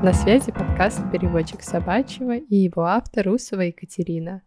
На связи подкаст «Переводчик собачьего» и его автор Усова Екатерина.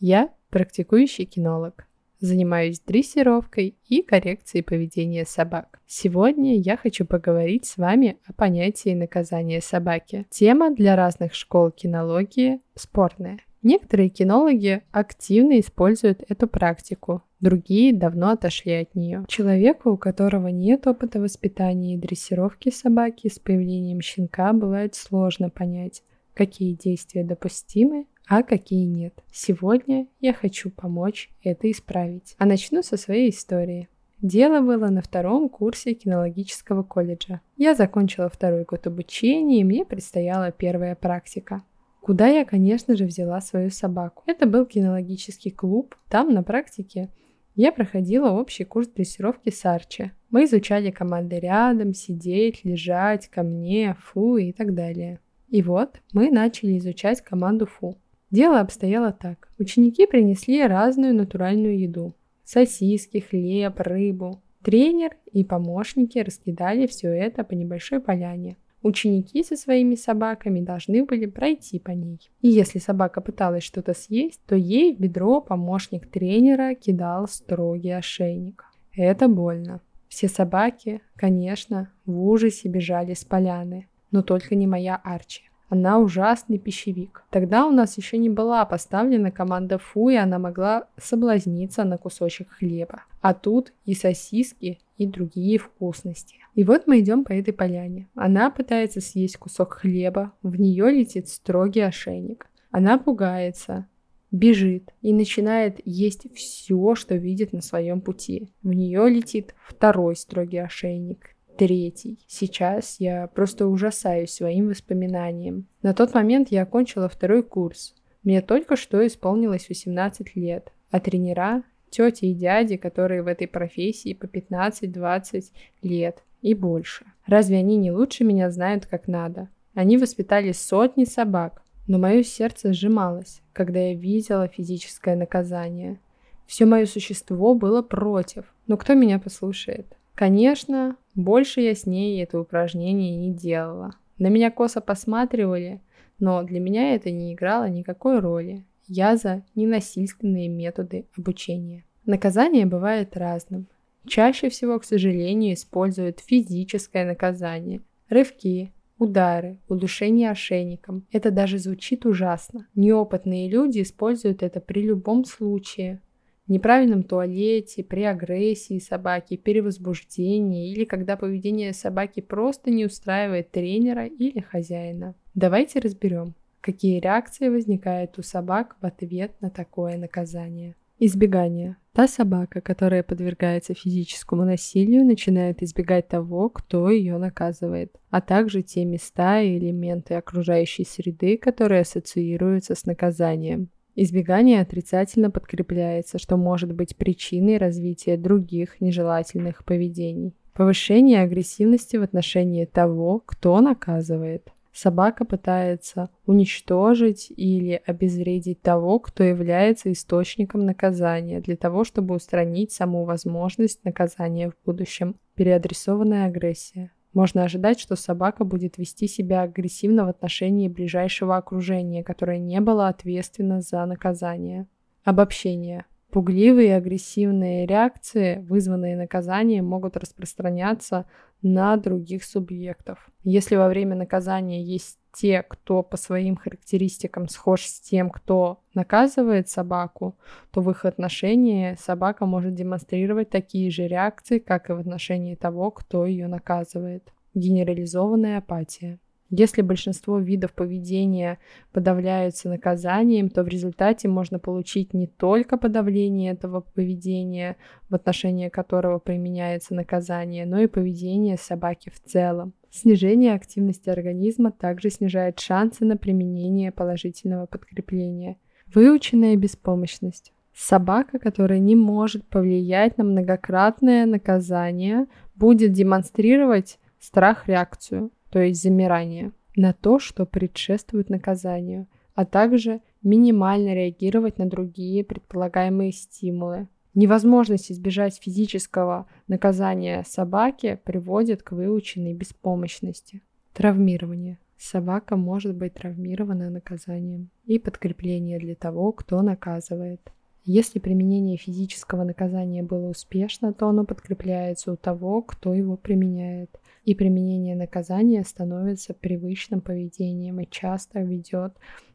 Я практикующий кинолог. Занимаюсь дрессировкой и коррекцией поведения собак. Сегодня я хочу поговорить с вами о понятии наказания собаки. Тема для разных школ кинологии спорная. Некоторые кинологи активно используют эту практику, другие давно отошли от нее. Человеку, у которого нет опыта воспитания и дрессировки собаки, с появлением щенка бывает сложно понять, какие действия допустимы, а какие нет. Сегодня я хочу помочь это исправить. А начну со своей истории. Дело было на втором курсе кинологического колледжа. Я закончила второй год обучения, и мне предстояла первая практика куда я, конечно же, взяла свою собаку. Это был кинологический клуб. Там на практике я проходила общий курс дрессировки с Арчи. Мы изучали команды рядом, сидеть, лежать, ко мне, фу и так далее. И вот мы начали изучать команду фу. Дело обстояло так. Ученики принесли разную натуральную еду. Сосиски, хлеб, рыбу. Тренер и помощники раскидали все это по небольшой поляне. Ученики со своими собаками должны были пройти по ней. И если собака пыталась что-то съесть, то ей в бедро помощник тренера кидал строгий ошейник. Это больно. Все собаки, конечно, в ужасе бежали с поляны, но только не моя Арчи. Она ужасный пищевик. Тогда у нас еще не была поставлена команда фу, и она могла соблазниться на кусочек хлеба. А тут и сосиски, и другие вкусности. И вот мы идем по этой поляне. Она пытается съесть кусок хлеба, в нее летит строгий ошейник. Она пугается, бежит и начинает есть все, что видит на своем пути. В нее летит второй строгий ошейник, третий. Сейчас я просто ужасаюсь своим воспоминанием. На тот момент я окончила второй курс. Мне только что исполнилось 18 лет, а тренера – тети и дяди, которые в этой профессии по 15-20 лет и больше. Разве они не лучше меня знают как надо? Они воспитали сотни собак, но мое сердце сжималось, когда я видела физическое наказание. Все мое существо было против, но кто меня послушает? Конечно, больше я с ней это упражнение не делала. На меня косо посматривали, но для меня это не играло никакой роли. Я за ненасильственные методы обучения. Наказание бывает разным. Чаще всего, к сожалению, используют физическое наказание. Рывки, удары, удушение ошейником. Это даже звучит ужасно. Неопытные люди используют это при любом случае неправильном туалете, при агрессии собаки, перевозбуждении или когда поведение собаки просто не устраивает тренера или хозяина. Давайте разберем, какие реакции возникают у собак в ответ на такое наказание. Избегание. Та собака, которая подвергается физическому насилию, начинает избегать того, кто ее наказывает, а также те места и элементы окружающей среды, которые ассоциируются с наказанием. Избегание отрицательно подкрепляется, что может быть причиной развития других нежелательных поведений. Повышение агрессивности в отношении того, кто наказывает. Собака пытается уничтожить или обезвредить того, кто является источником наказания, для того, чтобы устранить саму возможность наказания в будущем. Переадресованная агрессия. Можно ожидать, что собака будет вести себя агрессивно в отношении ближайшего окружения, которое не было ответственно за наказание. Обобщение. Пугливые и агрессивные реакции, вызванные наказанием, могут распространяться на других субъектов. Если во время наказания есть те, кто по своим характеристикам схож с тем, кто наказывает собаку, то в их отношении собака может демонстрировать такие же реакции, как и в отношении того, кто ее наказывает. Генерализованная апатия. Если большинство видов поведения подавляются наказанием, то в результате можно получить не только подавление этого поведения, в отношении которого применяется наказание, но и поведение собаки в целом. Снижение активности организма также снижает шансы на применение положительного подкрепления. Выученная беспомощность. Собака, которая не может повлиять на многократное наказание, будет демонстрировать страх-реакцию то есть замирание, на то, что предшествует наказанию, а также минимально реагировать на другие предполагаемые стимулы. Невозможность избежать физического наказания собаки приводит к выученной беспомощности. Травмирование. Собака может быть травмирована наказанием и подкрепление для того, кто наказывает. Если применение физического наказания было успешно, то оно подкрепляется у того, кто его применяет. И применение наказания становится привычным поведением и часто ведет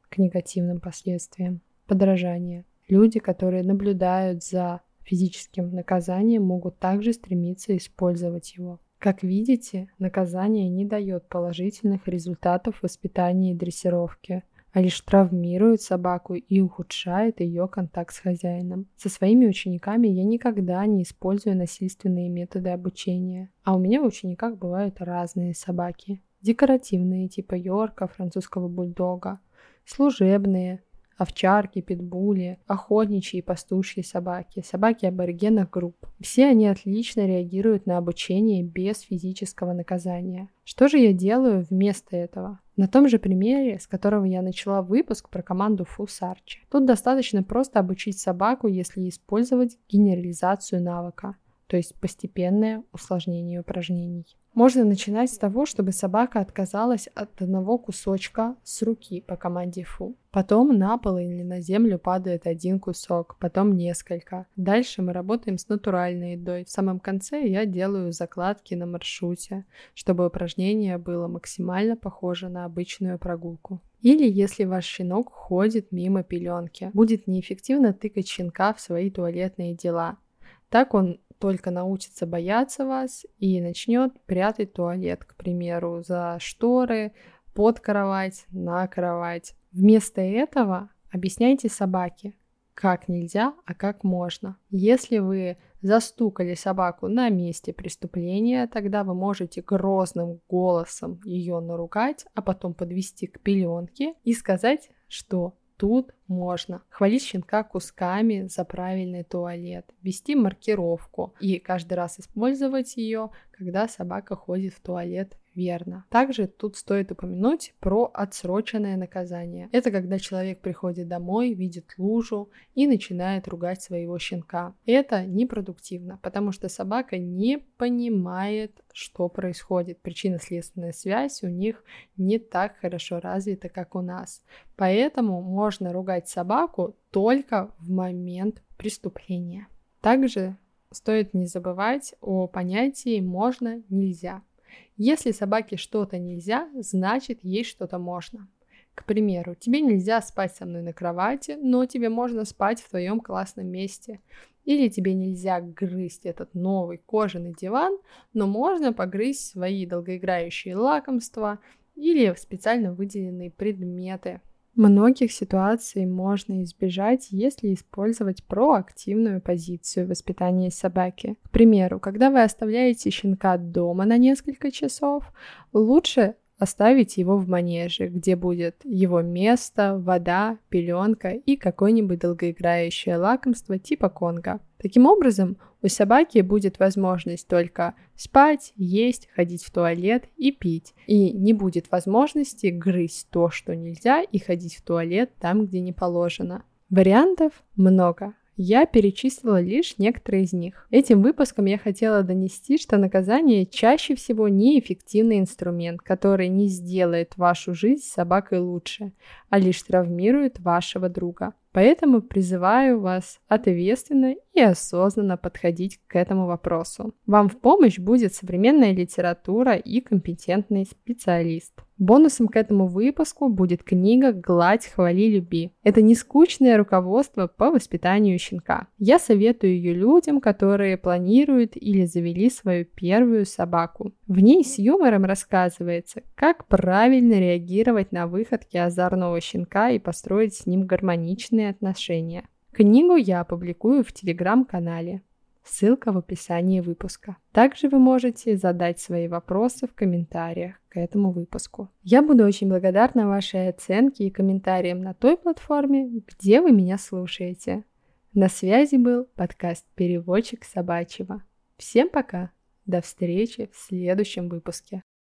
к негативным последствиям. Подражание. Люди, которые наблюдают за физическим наказанием, могут также стремиться использовать его. Как видите, наказание не дает положительных результатов в воспитании и дрессировке, а лишь травмирует собаку и ухудшает ее контакт с хозяином. Со своими учениками я никогда не использую насильственные методы обучения, а у меня в учениках бывают разные собаки. Декоративные, типа Йорка, французского бульдога, служебные, овчарки, питбули, охотничьи и пастушьи собаки, собаки аборигенных групп. Все они отлично реагируют на обучение без физического наказания. Что же я делаю вместо этого? На том же примере, с которого я начала выпуск про команду Фусарчи. Тут достаточно просто обучить собаку, если использовать генерализацию навыка, то есть постепенное усложнение упражнений. Можно начинать с того, чтобы собака отказалась от одного кусочка с руки по команде фу. Потом на пол или на землю падает один кусок, потом несколько. Дальше мы работаем с натуральной едой. В самом конце я делаю закладки на маршруте, чтобы упражнение было максимально похоже на обычную прогулку. Или если ваш щенок ходит мимо пеленки, будет неэффективно тыкать щенка в свои туалетные дела. Так он только научится бояться вас и начнет прятать туалет, к примеру, за шторы, под кровать, на кровать. Вместо этого объясняйте собаке, как нельзя, а как можно. Если вы застукали собаку на месте преступления, тогда вы можете грозным голосом ее наругать, а потом подвести к пеленке и сказать, что Тут можно хвалить щенка кусками за правильный туалет, ввести маркировку и каждый раз использовать ее, когда собака ходит в туалет верно. Также тут стоит упомянуть про отсроченное наказание. Это когда человек приходит домой, видит лужу и начинает ругать своего щенка. Это непродуктивно, потому что собака не понимает, что происходит. Причинно-следственная связь у них не так хорошо развита, как у нас. Поэтому можно ругать собаку только в момент преступления. Также стоит не забывать о понятии «можно-нельзя». Если собаке что-то нельзя, значит ей что-то можно. К примеру, тебе нельзя спать со мной на кровати, но тебе можно спать в твоем классном месте. Или тебе нельзя грызть этот новый кожаный диван, но можно погрызть свои долгоиграющие лакомства или специально выделенные предметы, Многих ситуаций можно избежать, если использовать проактивную позицию воспитания собаки. К примеру, когда вы оставляете щенка дома на несколько часов, лучше оставить его в манеже, где будет его место, вода, пеленка и какое-нибудь долгоиграющее лакомство типа конга. Таким образом, у собаки будет возможность только спать, есть, ходить в туалет и пить. И не будет возможности грызть то, что нельзя, и ходить в туалет там, где не положено. Вариантов много. Я перечислила лишь некоторые из них. Этим выпуском я хотела донести, что наказание чаще всего неэффективный инструмент, который не сделает вашу жизнь с собакой лучше, а лишь травмирует вашего друга. Поэтому призываю вас ответственно и осознанно подходить к этому вопросу. Вам в помощь будет современная литература и компетентный специалист. Бонусом к этому выпуску будет книга «Гладь, хвали, люби». Это не скучное руководство по воспитанию щенка. Я советую ее людям, которые планируют или завели свою первую собаку. В ней с юмором рассказывается, как правильно реагировать на выходки озорного щенка и построить с ним гармоничные отношения. Книгу я опубликую в телеграм-канале. Ссылка в описании выпуска. Также вы можете задать свои вопросы в комментариях к этому выпуску. Я буду очень благодарна вашей оценке и комментариям на той платформе, где вы меня слушаете. На связи был подкаст «Переводчик собачьего». Всем пока! До встречи в следующем выпуске.